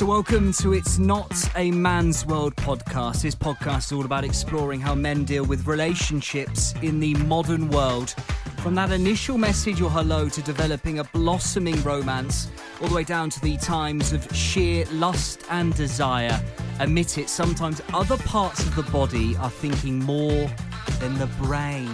So, welcome to It's Not a Man's World podcast. This podcast is all about exploring how men deal with relationships in the modern world. From that initial message or hello to developing a blossoming romance, all the way down to the times of sheer lust and desire. Admit it, sometimes other parts of the body are thinking more than the brain.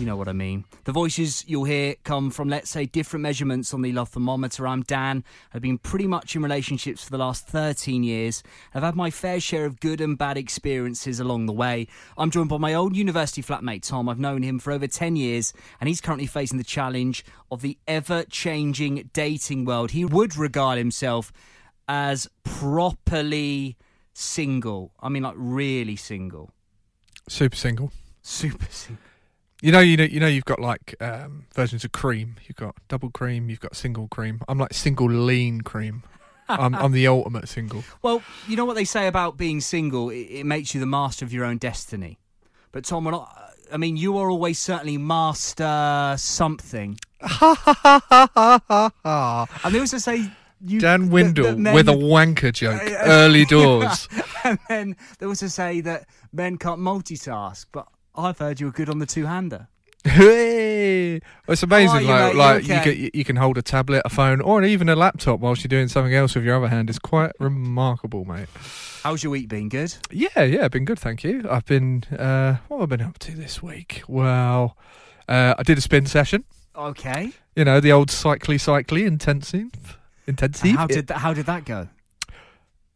You know what I mean. The voices you'll hear come from, let's say, different measurements on the love thermometer. I'm Dan. I've been pretty much in relationships for the last 13 years. I've had my fair share of good and bad experiences along the way. I'm joined by my old university flatmate, Tom. I've known him for over 10 years, and he's currently facing the challenge of the ever changing dating world. He would regard himself as properly single. I mean, like, really single. Super single. Super single. You know, you know, you know. You've got like um, versions of cream. You've got double cream. You've got single cream. I'm like single lean cream. I'm, I'm the ultimate single. Well, you know what they say about being single? It, it makes you the master of your own destiny. But Tom, we're not, I mean, you are always certainly master something. Ha ha ha ha ha And they also say you, Dan Windle men- with a wanker joke. Early doors. and then they also say that men can't multitask. But I've heard you were good on the two-hander. hey, Well, it's amazing. you, like, mate? You like okay? you can you can hold a tablet, a phone, or even a laptop whilst you're doing something else with your other hand. It's quite remarkable, mate. How's your week been? Good. Yeah, yeah, been good, thank you. I've been uh, what have I been up to this week? Well, uh, I did a spin session. Okay. You know, the old cycly cycly intensive. Intensive. How did that, how did that go?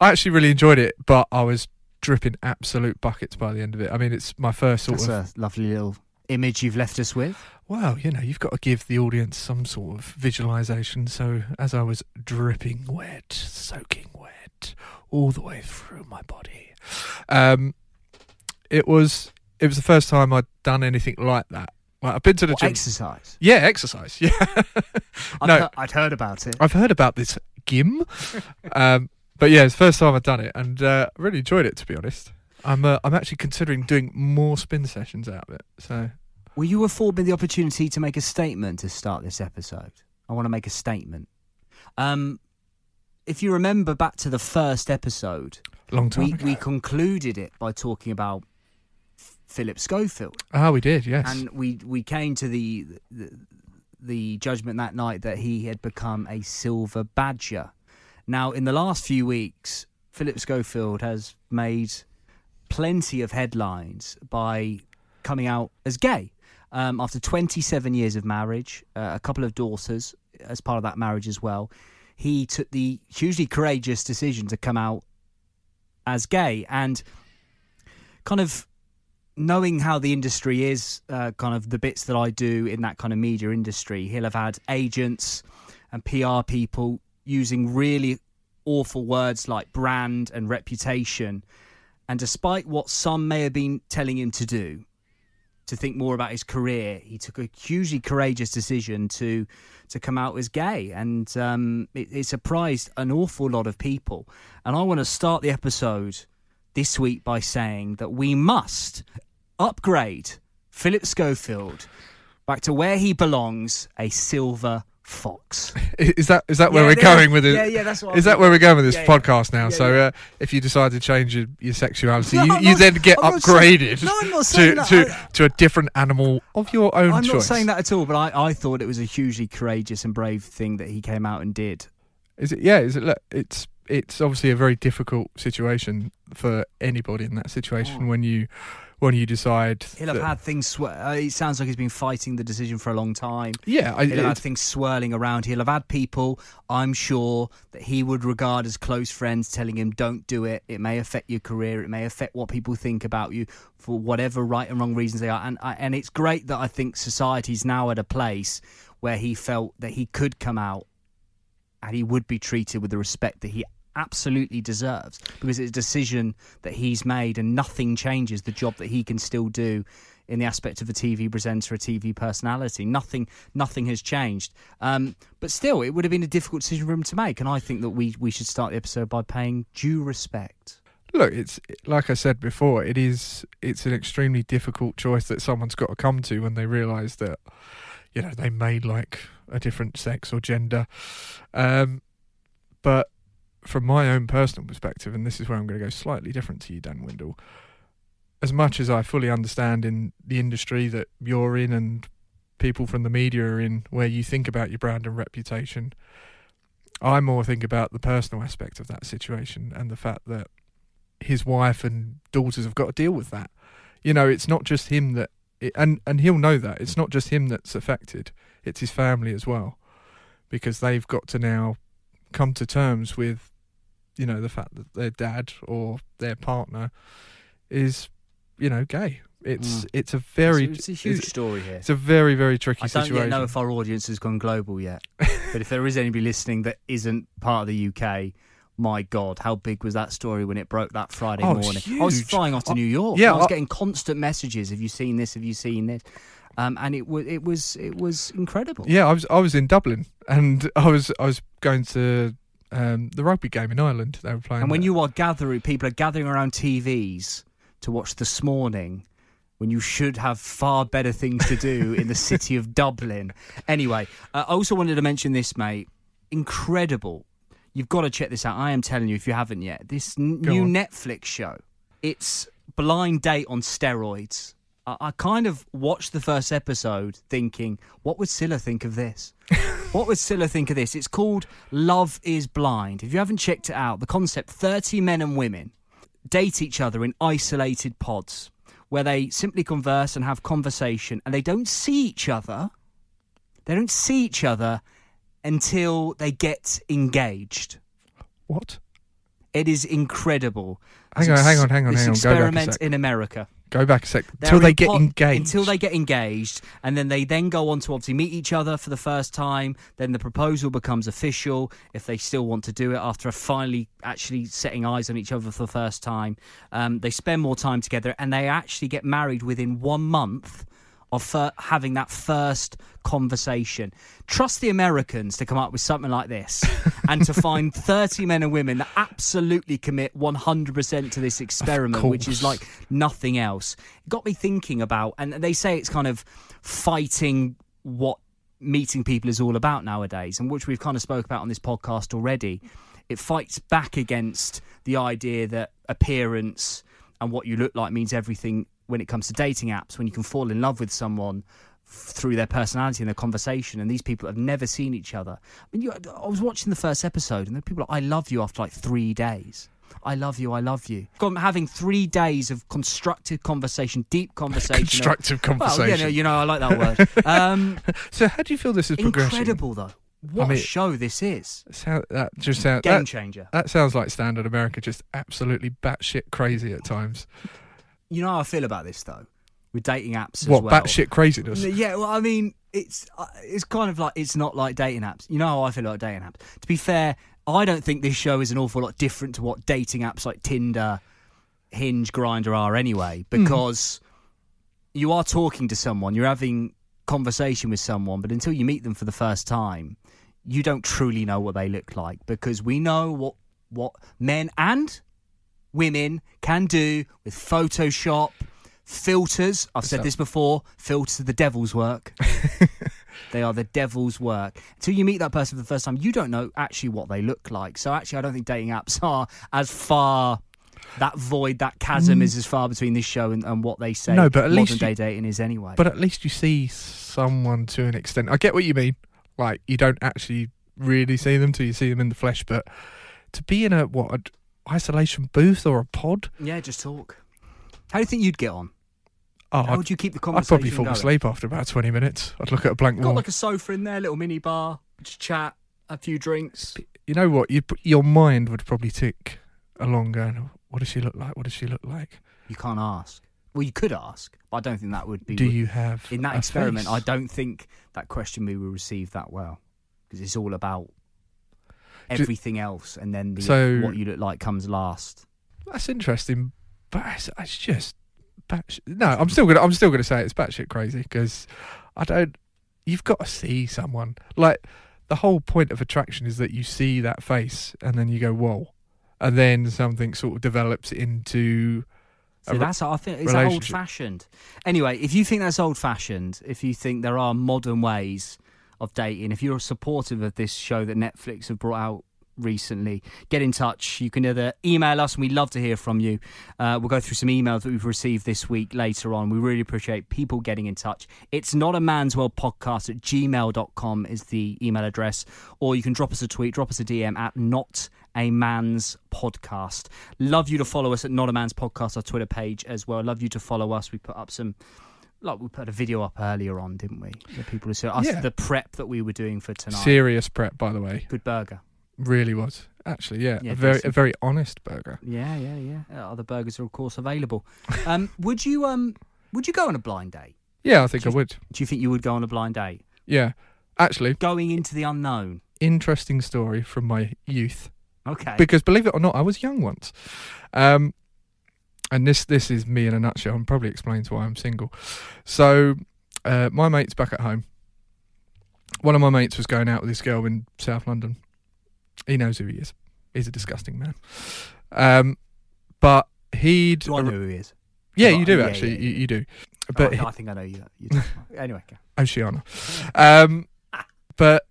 I actually really enjoyed it, but I was dripping absolute buckets by the end of it. I mean, it's my first sort That's of. lovely little image you've left us with. Well, you know, you've got to give the audience some sort of visualization. So as I was dripping wet, soaking wet, all the way through my body, um, it was it was the first time I'd done anything like that. Like, I've been to the What, gym. exercise. yeah, exercise. Yeah, I'd, No. I'd heard about it. I've heard about this gym, um, but yeah, it's the first time I've done it, and uh, I really enjoyed it. To be honest, I'm uh, I'm actually considering doing more spin sessions out of it. So Will you afford me the opportunity to make a statement to start this episode? I want to make a statement. Um, if you remember back to the first episode, long time we, ago. we concluded it by talking about Philip Schofield, Ah, we did. Yes. and we we came to the, the the judgment that night that he had become a silver badger. Now, in the last few weeks, Philip Schofield has made plenty of headlines by coming out as gay. Um, after 27 years of marriage, uh, a couple of daughters as part of that marriage as well, he took the hugely courageous decision to come out as gay. And kind of knowing how the industry is, uh, kind of the bits that I do in that kind of media industry, he'll have had agents and PR people using really awful words like brand and reputation. And despite what some may have been telling him to do, to think more about his career, he took a hugely courageous decision to to come out as gay, and um, it, it surprised an awful lot of people. And I want to start the episode this week by saying that we must upgrade Philip Schofield back to where he belongs, a silver fox. is that is that where we're yeah, going with it? yeah, yeah, that's what I Is that think. where we're going with this Yeah, yeah. podcast now? Yeah, so yeah. Uh, if you decide to change your, your sexuality, No, you, I'm you not- then get I'm not saying- upgraded No, I'm not saying to that. to, I- to a different animal of your own I'm choice. not saying that at all, but I, I thought it was a hugely courageous and brave thing that he came out and did. Is it? Yeah. Is it? Look, it's it's obviously a very difficult situation for anybody in that situation Oh. when you when you decide. He'll have that- had things. Sw- uh, it sounds like he's been fighting the decision for a long time. yeah. I, He'll have had things swirling around. He'll have had people, I'm sure, that he would regard as close friends telling him, don't do it. It may affect your career. It may affect what people think about you for whatever right and wrong reasons they are. And, I, and it's great that I think society's now at a place where he felt that he could come out and he would be treated with the respect that he absolutely deserves because it's a decision that he's made and nothing changes the job that he can still do in the aspect of a TV presenter, a TV personality. Nothing, nothing has changed. Um, but still, it would have been a difficult decision for him to make, and I think that we we should start the episode by paying due respect. look, it's like I said before. It is. It's an extremely difficult choice that someone's got to come to when they realise that, you know, they may like a different sex or gender. Um, but from my own personal perspective, and this is where I'm going to go slightly different to you, Dan Windle. As much as I fully understand in the industry that you're in and people from the media are in, where you think about your brand and reputation, I more think about the personal aspect of that situation and the fact that his wife and daughters have got to deal with that. You know, it's not just him that, it, and and he'll know that it's not just him that's affected; it's his family as well, because they've got to now come to terms with, you know, the fact that their dad or their partner is, you know, gay. It's Mm. it's a very it's, it's a huge it's, story here. it's a very very tricky I don't situation. know if our audience has gone global yet, but if there is anybody listening that isn't part of the UK, my God, how big was that story when it broke that Friday Oh, morning? I was flying off to New York. yeah, I was I- getting constant messages. Have you seen this? Have you seen this? Um, and it was it was it was incredible. Yeah, I was I was in Dublin and I was I was going to um, the rugby game in Ireland. They were playing. And when there. you are gathering, people are gathering around TVs to watch this morning. When you should have far better things to do in the city of Dublin. Anyway, uh, I also wanted to mention this, mate. Incredible. You've got to check this out. I am telling you, if you haven't yet, this n- new on. Netflix show. It's Blind Date on steroids. I, I kind of watched the first episode thinking, what would Scylla think of this? What would Scylla think of this? It's called Love is Blind. If you haven't checked it out, the concept 30 men and women date each other in isolated pods where they simply converse and have conversation and they don't see each other. They don't see each other until they get engaged. what? It is incredible. Hang on, hang on, hang on, this hang on. A experiment in America. Go back a sec. They're Until they get engaged. Until they get engaged, and then they then go on to obviously meet each other for the first time. Then the proposal becomes official if they still want to do it after finally actually setting eyes on each other for the first time. Um, they spend more time together, and they actually get married within one month of having that first conversation. Trust the Americans to come up with something like this and to find 30 men and women that absolutely commit 100% to this experiment, which is like nothing else. It got me thinking about, and they say it's kind of fighting what meeting people is all about nowadays, and which we've kind of spoke about on this podcast already. It fights back against the idea that appearance and what you look like means everything when it comes to dating apps. When you can fall in love with someone through their personality and their conversation, and these people have never seen each other. I mean, you, I was watching the first episode, and are people like, "I love you" after like three days. I love you. I love you. Having three days of constructive conversation, deep conversation. of- constructive well, conversation. you know, you know, I like that word. Um, so how do you feel this is progressing? incredible, though. What mean- a show this is. Sound, that just sound, Game that, changer. that sounds like standard America, just absolutely batshit crazy at times. You know how I feel about this, though, with dating apps as What well. batshit craziness? Yeah, well, I mean, it's uh, it's kind of like it's not like dating apps. You know how I feel about dating apps. To be fair, I don't think this show is an awful lot different to what dating apps like Tinder, Hinge, Grindr are anyway, because you are talking to someone, you're having conversation with someone, but until you meet them for the first time, you don't truly know what they look like because we know what what men and women can do with Photoshop, filters. I've said this before. Filters are the devil's work. they are the devil's work. Until you meet that person for the first time, you don't know actually what they look like. So actually, I don't think dating apps are as far. That void, that chasm, is as far between this show and, and what they say. Mm. No, but at modern least day you- dating is anyway. But at least you see someone to an extent. I get what you mean. Like you don't actually really see them till you see them in the flesh. But to be in a what isolation booth or a pod, yeah, just talk. How do you think you'd get on? oh, How I'd, would you keep the conversation? I'd probably fall going? asleep after about twenty minutes. I'd look at a blank Got wall. like a sofa in there, little mini bar, just chat, a few drinks. you know what? You your mind would probably tick along, going, "What does she look like? What does she look like? You can't ask. Well, you could ask, but I don't think that would be. Do you have in that experiment? face? I don't think that question we will receive that well because it's all about everything else, and then the, So- what you look like comes last. That's interesting, but it's, it's just batshit. No, I'm still gonna I'm still gonna say it's batshit crazy because I don't. You've got to see someone like the whole point of attraction is that you see that face and then you go whoa, and then something sort of develops into. So that's I think it's old fashioned. Anyway, if you think that's old fashioned, if you think there are modern ways of dating, if you're supportive of this show that Netflix have brought out recently, get in touch. You can either email us, and we'd love to hear from you. Uh, we'll go through some emails that we've received this week later on. We really appreciate people getting in touch. It's not a man's world podcast at gmail.com is the email address, or you can drop us a tweet, drop us a DM at not a man's podcast. Love you to follow us at not a man's podcast, our Twitter page as well. Love you to follow us. We put up some like we put a video up earlier on, didn't we? The people who saw us Yeah. the prep that we were doing for tonight. Serious prep, by the way. Good burger. Really was. Actually, yeah. Yeah, a very a very honest burger. Yeah, yeah, yeah. Uh, Other burgers are of course available. Um, would you um would you go on a blind date? Yeah, I think I Just- would. Do you think you would go on a blind date? Yeah. Actually, Going into the unknown. interesting story from my youth. Okay. Because believe it or not, I was young once. Um, and this this is me in a nutshell, and probably explains why I'm single. So, uh, my mate's back at home. One of my mates was going out with this girl in South London. He knows who he is. He's a disgusting man. Um, but he'd do I know who he is? yeah, you do yeah, actually, yeah, You, you do. But But oh, he- I think I know you. you talk about- anyway, okay. Oceana. Um, but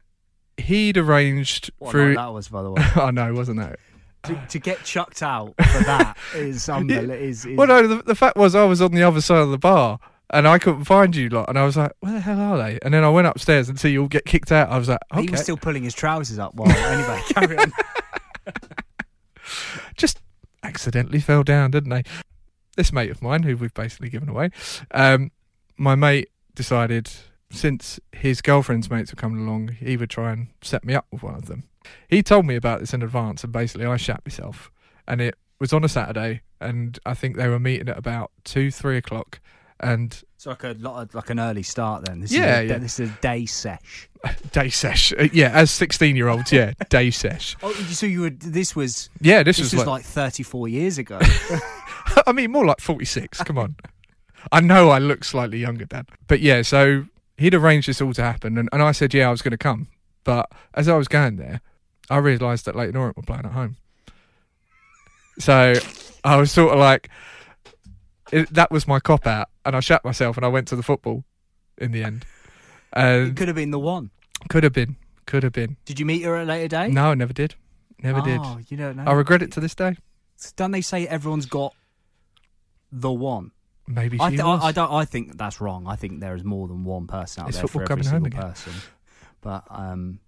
he'd arranged what through. that was, by the way. I know, wasn't it? To, to get chucked out for that is unbelievable. Is, is, Well, no, the, the fact was I was on the other side of the bar and I couldn't find you lot, and I was like, "Where the hell are they?" And then I went upstairs and see you all get kicked out. I was like, He "Okay." was still pulling his trousers up while. anyway, carry on. Just accidentally fell down, didn't they? This mate of mine, who we've basically given away, um, my mate decided since his girlfriend's mates were coming along, he would try and set me up with one of them. He told me about this in advance, and basically I shat myself. And it was on a Saturday, and I think they were meeting at about two, three o'clock. And It's like a lot of, like an early start. Then this Yeah, is a, yeah. This is a day sesh. day sesh, uh, yeah, as sixteen-year-olds, yeah, day sesh. Oh, so you were. This was. Yeah, this, This, was, was like, like 34 years ago. I mean, more like 46. Come on. I know I look slightly younger, Dad. But yeah, so he'd arranged this all to happen. And, and I said, yeah, I was going to come. But as I was going there, I realised that Leyton Orient were playing at home. So I was sort of like, it, that was my cop out. And I shut myself and I went to the football in the end. it And could have been the one. could have been. Could have been. Did you meet her at a later date? No, I never did. Never did. Oh, you don't know. I regret it to this day. Don't they say everyone's got the one? Maybe she I, th- was. I, I don't. I think that's wrong. I think there is more than one person out Is there for every single person. But um,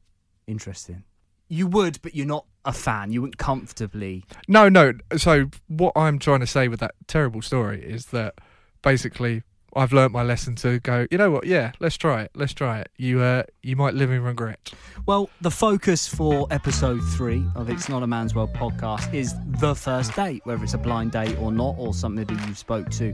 interesting. You would, but you're not a fan. You wouldn't comfortably. No, no. So what I'm trying to say with that terrible story is that basically I've learnt my lesson to go. You know what? Yeah, let's try it. Let's try it. You uh, you might live in regret. Well, the focus for episode three of It's Not a Man's World podcast is the first date, whether it's a blind date or not, or something that you've spoke to,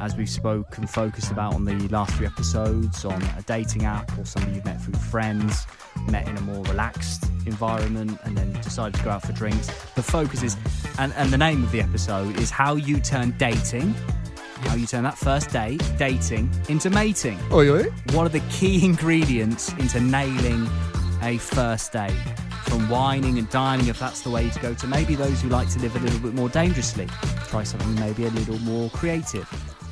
as we've spoken, focused about on the last three episodes, on a dating app or somebody you've met through friends, met in a more relaxed environment, and then decided to go out for drinks. The focus is, and, and the name of the episode is how you turn dating, how you turn that first date, dating, into mating Oi, oi. what are the key ingredients into nailing a first date? From wining and dining, if that's the way to go, to maybe those who like to live a little bit more dangerously. Try something maybe a little more creative.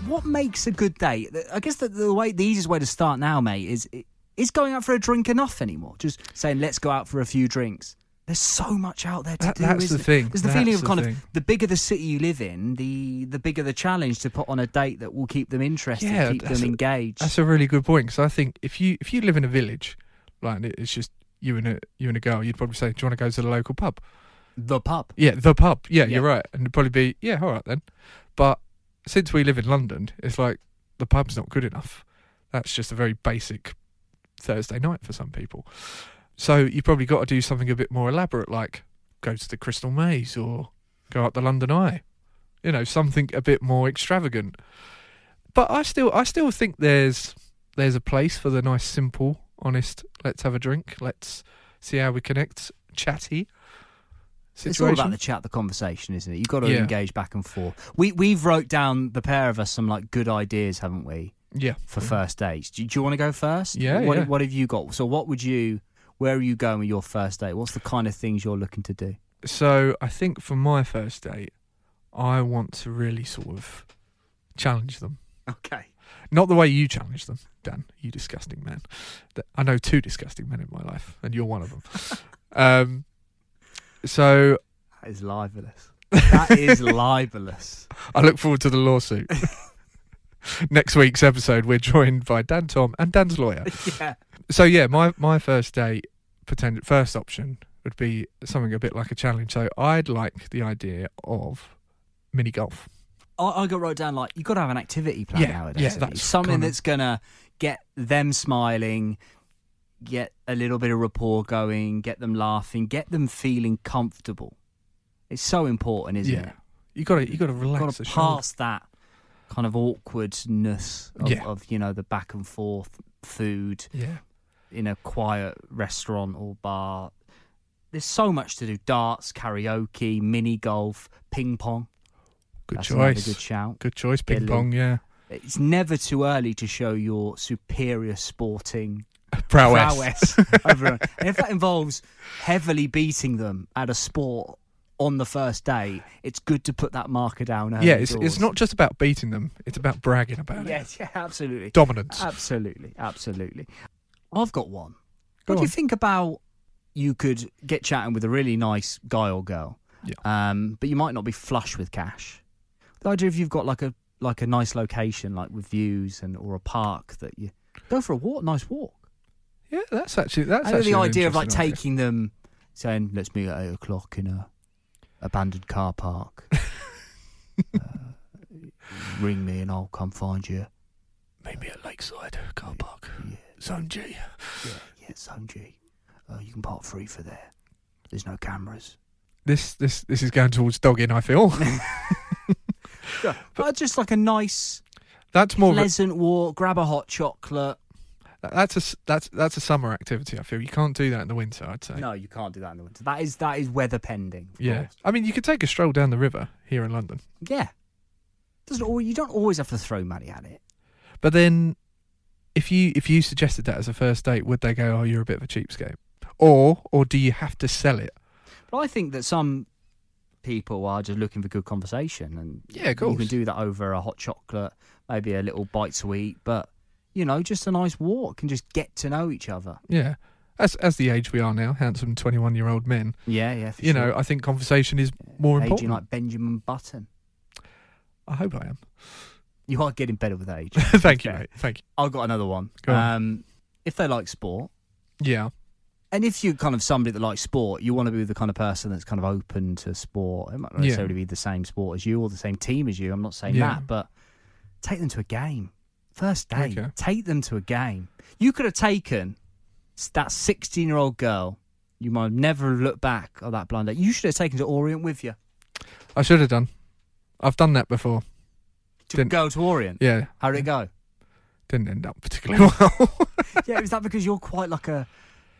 What makes a good date? I guess the, the way, the easiest way to start now, mate, is is going out for a drink enough anymore? Just saying, let's go out for a few drinks. There's so much out there to That- do. that's the it? thing. There's the That's feeling of the kind thing. of the bigger the city you live in, the the bigger the challenge to put on a date that will keep them interested, Yeah, keep them a- engaged. That's a really good point because I think if you if you live in a village, like it's just you and a you and a girl, you'd probably say, "Do you want to go to the local pub?" the pub. Yeah, the pub. Yeah, Yeah. you're right, and it'd probably be, "Yeah, all right then." But since we live in London, it's like the pub's not good enough. That's just a very basic Thursday night for some people. So you probably got to do something a bit more elaborate, like go to the Crystal Maze or go up the London Eye. You know, something a bit more extravagant. But I still, I still think there's there's a place for the nice, simple, honest. Let's have a drink. Let's see how we connect. Chatty situation. It's all about the chat, the conversation, isn't it? You've got to Yeah. engage back and forth. We we've wrote down the pair of us some like good ideas, haven't we, yeah, for mm-hmm. first dates? Do, do you want to go first? Yeah, What yeah. What have you got? So what would you? Where are you going with your first date? What's the kind of things you're looking to do? So I think for my first date, I want to really sort of challenge them. Okay. Not the way you challenge them, Dan. You disgusting man. I know two disgusting men in my life, and you're one of them. um, So That is libelous. That is libelous. I look forward to the lawsuit. Next week's episode, we're joined by Dan Tom and Dan's lawyer. yeah. So yeah, my my first date pretend first option would be something a bit like a challenge. So I'd like the idea of mini golf. I, I got wrote down like you've got to have an activity plan Yeah, nowadays. yeah, that's something kind of- that's gonna get them smiling, get a little bit of rapport going, get them laughing, get them feeling comfortable. It's so important, isn't yeah, it? you got to you got to relax got the to pass that kind of awkwardness of, Yeah. of you know the back and forth food Yeah, in a quiet restaurant or bar. There's so much to do: darts, karaoke, mini golf, ping pong. good That's choice. good shout. Good choice, ping a pong. Yeah, It's never too early to show your superior sporting prowess. prowess. if that involves heavily beating them at a sport on the first day, it's good to put that marker down. early Yeah, it's doors. it's not just about beating them; it's about bragging about it. Yes, yeah, absolutely. Dominance. Absolutely, absolutely. I've got one. Go what do you think about you could get chatting with a really nice guy or girl, Yeah. um, but you might not be flush with cash. The idea if you've got like a like a nice location, like with views and or a park that you go for a walk, nice walk. Yeah, that's actually that's know actually the idea of like idea. taking them, saying let's meet at eight o'clock in a abandoned car park. uh, ring me and I'll come find you. maybe a lakeside car park, Yeah. Zone G. Yeah, yeah, Zone G. Uh, you can park free for there. There's no cameras. This this this is going towards dogging. I feel But just like a nice, that's more. Of a, pleasant walk. Grab a hot chocolate. that's a that's that's a summer activity. I feel you can't do that in the winter. I'd say. No, you can't do that in the winter. That is that is weather pending. Yeah, course. I mean you could take a stroll down the river here in London, yeah. Doesn't always, you don't always have to throw money at it. but then if you if you suggested that as a first date, would they go, "Oh, you're a bit of a cheapskate," or or do you have to sell it? But I think that some people are just looking for good conversation, and Yeah, of you can do that over a hot chocolate, maybe a little bite to eat, but you know, just a nice walk and just get to know each other. Yeah, as as the age we are now, handsome twenty one year old men. Yeah, yeah. You sure. know, I think conversation is more aging important. like Benjamin Button. I hope I am. You are getting better with age. Thank you, mate. Thank you. I've got another one. Go on. Um, if they like sport. Yeah, and if you're kind of somebody that likes sport, you want to be the kind of person that's kind of open to sport. It might not Yeah. necessarily be the same sport as you or the same team as you. I'm not saying Yeah. that, but take them to a game. First day, Okay. take them to a game. You could have taken that 16 year old girl. You might never look back at that blind date. You should have taken to Orient with you. I should have done. I've done that before. To Didn't- go to Orient. Yeah, How did it go? didn't end up particularly well. yeah, is that because you're quite like a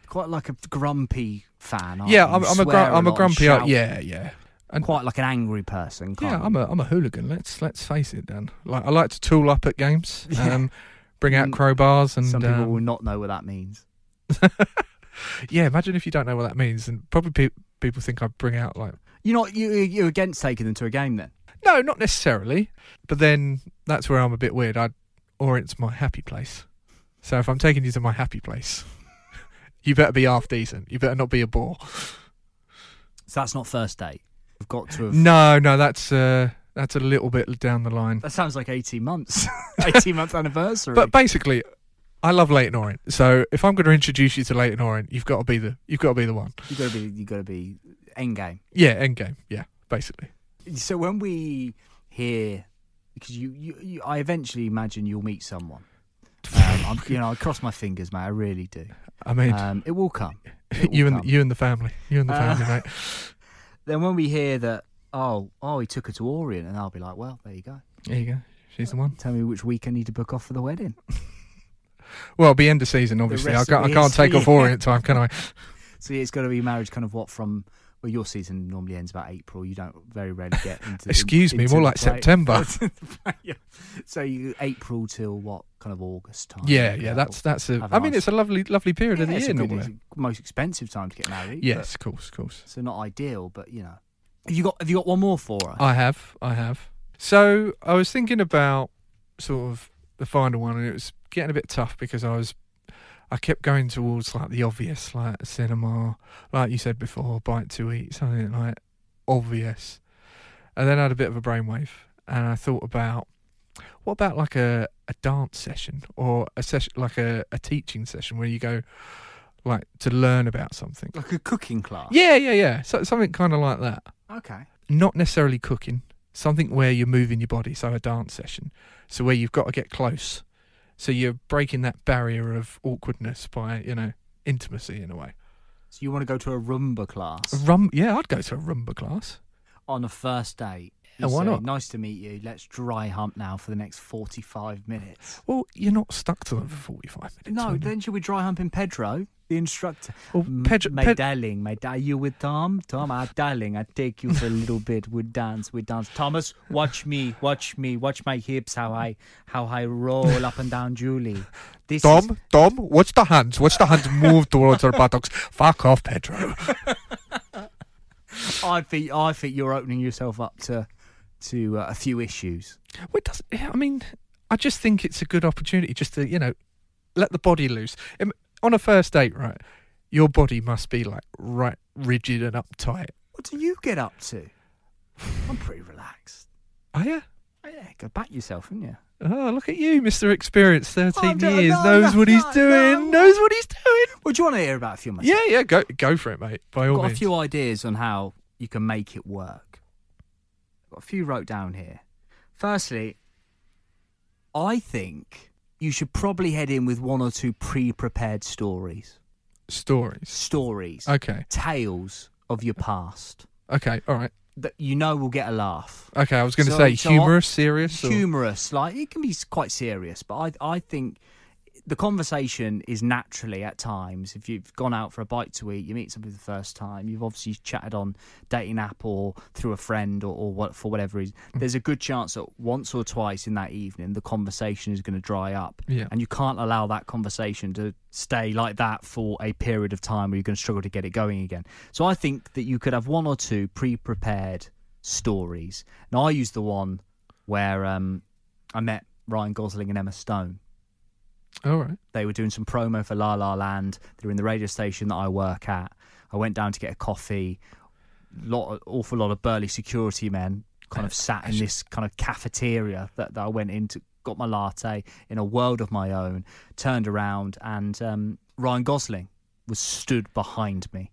quite like a grumpy fan? aren't yeah, you? I'm, You I'm a swear gru- I'm a lot grumpy. shout. Yeah, yeah. And quite like an angry person. Can't yeah. I'm a I'm a hooligan. Let's let's face it, Dan. Like I like to tool up at games. Yeah. Um, bring out Mm, crowbars and Some people um, will not know what that means. yeah. Imagine if you don't know what that means, and probably pe- people think I bring out like You're not you you're against taking them to a game then? No, not necessarily. But then that's where I'm a bit weird. I Orient's my happy place. So if I'm taking you to my happy place, you better be half decent. You better not be a bore. So that's not first date. We've got to have. No, no, that's uh, that's a little bit down the line. That sounds like eighteen months. eighteen month anniversary. But basically, I love Leyton Orient. So if I'm going to introduce you to Leyton Orient, you've got to be the you've got to be the one. you got to be you got to be end game. Yeah, Endgame. Yeah, basically. So when we hear, because you, you, you I eventually imagine you'll meet someone. Um, I'm, you know, I cross my fingers, mate. I really do. I mean, Um, it will come. it will you and come. you and the family, you and the Uh, family, mate. Then when we hear that, oh, oh, he took her to Orient, and I'll be like, well, there you go. There you go. She's the one. Tell me which week I need to book off for the wedding. Well, it'll be end of season, obviously. I can't, I can't take off. Orient time, can I? So it's got to be marriage, kind of what from. Well, your season normally ends about April. You don't very rarely get into. Excuse me, into more the like play- September. yeah. So you April till what kind of August time? Yeah, yeah. That's that's a. Have a I mean, it's a lovely, lovely period Yeah, of the it's year a good- normally. it's the most expensive time to get married. Yes, of course, of course. so not ideal, but you know. Have you got Have you got one more for us? I have, I have. So I was thinking about sort of the final one, and it was getting a bit tough because I was, I kept going towards like the obvious, like cinema, like you said before, bite to eat, something like obvious. And then I had a bit of a brainwave, and I thought about what about like a, a dance session or a session like a, a teaching session where you go like to learn about something. Like a cooking class. Yeah, yeah, yeah. So something kind of like that. Okay. Not necessarily cooking. Something where you're moving your body. So a dance session. So where you've got to get close. So you're breaking that barrier of awkwardness by you know intimacy in a way. So you want to go to a rumba class A rum. Yeah, I'd go to a rumba class. on a first date? You Oh, why say, not? Nice to meet you. Let's dry hump now for the next forty-five minutes. Well, you're not stuck to them for 45 minutes. No, then should we dry hump in Pedro, the instructor? Well, Pedro, my Ped- darling, my da- you with Tom? Tom, ah, darling, I take you for a little bit. We dance, we dance. Thomas, watch me, watch me, watch my hips, how I, how I roll up and down, Julie. This is, Dom, Dom, watch the hands. Watch the hands move towards her buttocks. Fuck off, Pedro. I think, I think you're opening yourself up to, to uh, a few issues. Well, it does, yeah, I mean, I just think it's a good opportunity just to, you know, let the body loose. Im- On a first date, right, your body must be like right rigid and uptight. What do you get up to? I'm pretty relaxed. Oh, yeah? Oh, yeah, go back yourself, haven't you? Oh, look at you, Mr. Experience, 13 Oh, years, no, knows no, what he's no, doing, no. knows what he's doing. Well, do you want to hear about a few myself? Yeah, yeah, go go for it, mate, by I've all got a few ideas on how you can make it work. I've got a few wrote down here. Firstly, I think you should probably head in with one or two pre-prepared stories. Stories. Stories, Okay, tales of your past okay, all right. that you know will get a laugh. Okay, I was going to So- say so I- humorous, serious. or- humorous like it can be s- quite serious but i i think the conversation is naturally at times if you've gone out for a bite to eat you meet somebody for the first time you've obviously chatted on dating app or through a friend or, or what for whatever reason there's a good chance that once or twice in that evening the conversation is going to dry up Yeah. and you can't allow that conversation to stay like that for a period of time where you're going to struggle to get it going again so i think that you could have one or two pre-prepared stories now i use the one where um, I met Ryan Gosling and Emma Stone. All right. They were doing some promo for La La Land. They were in the radio station that I work at. I went down to get a coffee. Lot, awful lot of burly security men kind of sat in this kind of cafeteria that, that I went into. Got my latte in a world of my own. Turned around and um, Ryan Gosling was stood behind me,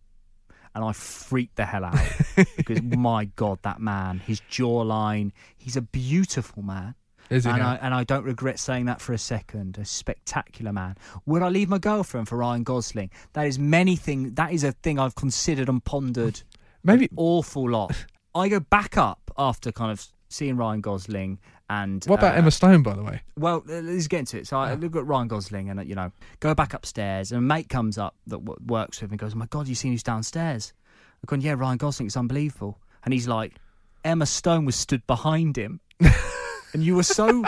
and I freaked the hell out because my god, that man, his jawline. He's a beautiful man. Is? And now? I, and I don't regret saying that for a second. A spectacular man. Would I leave my girlfriend for Ryan Gosling? That is many things. That is a thing I've considered and pondered Maybe. an awful lot. I go back up after kind of seeing Ryan Gosling and What about uh, Emma Stone, by the way? well, let's get into it. So I look at Ryan Gosling and, uh, you know, go back upstairs and a mate comes up that w- works with me and goes, oh my God, you seen who's downstairs? I've gone, yeah, Ryan Gosling, it's unbelievable. And he's like, Emma Stone was stood behind him. and you were so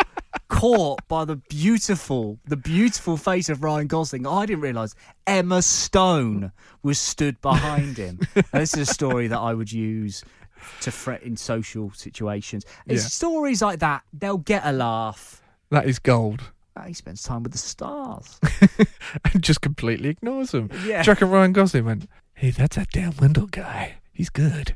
caught by the beautiful, the beautiful face of Ryan Gosling. I didn't realise Emma Stone was stood behind him. and this is a story that I would use to fret in social situations. It's Yeah. stories like that, they'll get a laugh. That is gold. He spends time with the stars. and just completely ignores them. Yeah. Chuck and Ryan Gosling went, hey, that's that damn Wendell guy. He's good.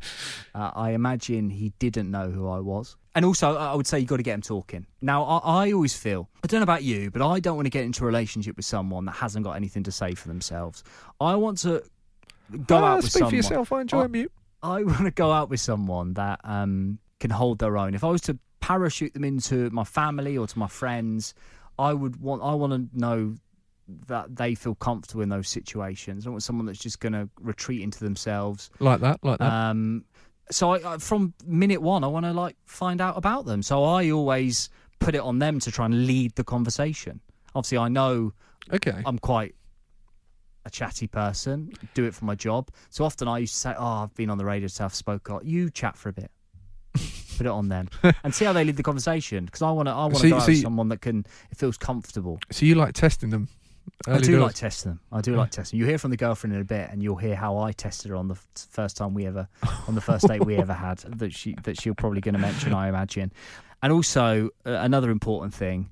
Uh, I imagine he didn't know who I was. And also, I I would say you've got to get him talking. Now, I, I always feel, I don't know about you, but I don't want to get into a relationship with someone that hasn't got anything to say for themselves. I want to go Ah, out with speak someone. for yourself. I enjoy Oh. mute. I want to go out with someone that um, can hold their own. If I was to parachute them into my family or to my friends, I would want. I want to know that they feel comfortable in those situations. I want someone that's just going to retreat into themselves. Like that, like that. Um, so I, I, from minute one, I want to like find out about them. So I always put it on them to try and lead the conversation. Obviously, I know okay. I'm quite a chatty person, do it for my job. So often I used to say, Oh, I've been on the radio stuff, spoke a lot. You chat for a bit. Put it on them and see how they lead the conversation because I want to. I want to So- go so someone that can. It feels comfortable. so you like testing them? I do doors? like testing them. I do like testing. You hear from the girlfriend in a bit, and you'll hear how I tested her on the first time we ever, on the first date we ever had. That she that she'll probably going to mention, I imagine. And also uh, another important thing: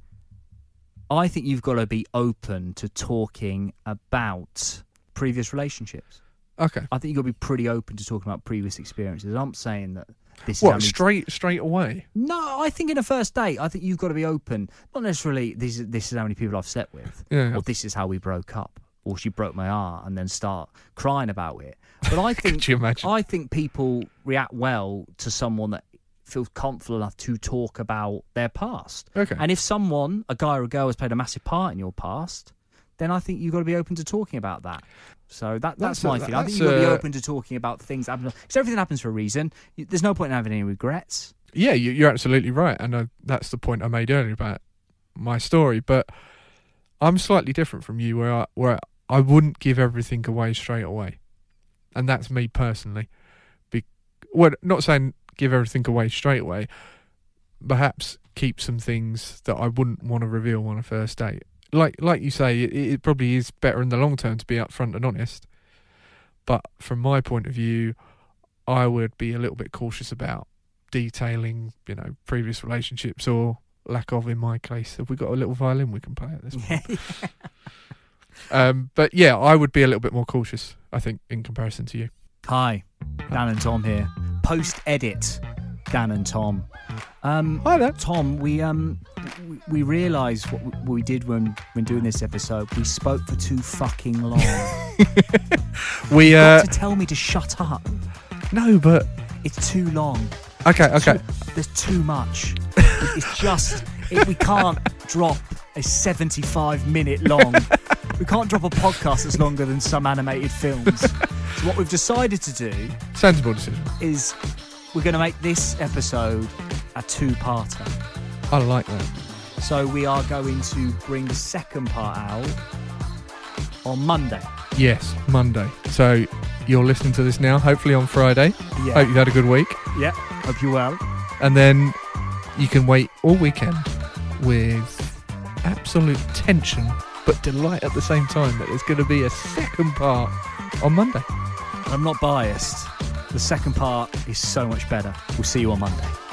I think you've got to be open to talking about previous relationships. Okay. I think you've got to be pretty open to talking about previous experiences. I'm saying that this What straight straight away? No, I think in a first date, I think you've got to be open. Not necessarily this is this is how many people I've slept with, Yeah. or this is how we broke up, or she broke my heart, and then start crying about it. But I think you imagine? I think people react well to someone that feels confident enough to talk about their past. Okay. And if someone, a guy or a girl, has played a massive part in your past, then I think you've got to be open to talking about that. So that that's, That's a- my feeling. I think you've got to be open to talking about things because everything happens for a reason. There's no point in having any regrets. Yeah, you, you're absolutely right, and uh, that's the point I made earlier about my story. But I'm slightly different from you, where I, where I wouldn't give everything away straight away, and that's me personally. Be- well, not saying give everything away straight away, perhaps keep some things that I wouldn't want to reveal on a first date. Like like you say, it, it probably is better in the long term to be upfront and honest. But from my point of view, I would be a little bit cautious about detailing, you know, previous relationships or lack of in my case. Have we got a little violin we can play at this point? um, but yeah, I would be a little bit more cautious, I think, in comparison to you. Hi, Dan and Tom here. Post edit, Dan and Tom. Um, Hi there. Tom, we um we, we realised what we- we did when when doing this episode. We spoke for too fucking long. We You've uh got to tell me to shut up. no, but It's too long. okay, okay. Too- there's too much. It- it's just it, we can't drop a 75 minute long. we can't drop a podcast that's longer than some animated films. so what we've decided to do Sensible decision. is we're going to make this episode a two-parter. I like that. So we are going to bring the second part out on Monday. Yes, Monday. So you're listening to this now, hopefully on Friday. Yeah. Hope you've had a good week. Yeah. Hope you're well. And then you can wait all weekend with absolute tension but delight at the same time that there's going to be a second part on Monday. I'm not biased. The second part is so much better. We'll see you on Monday.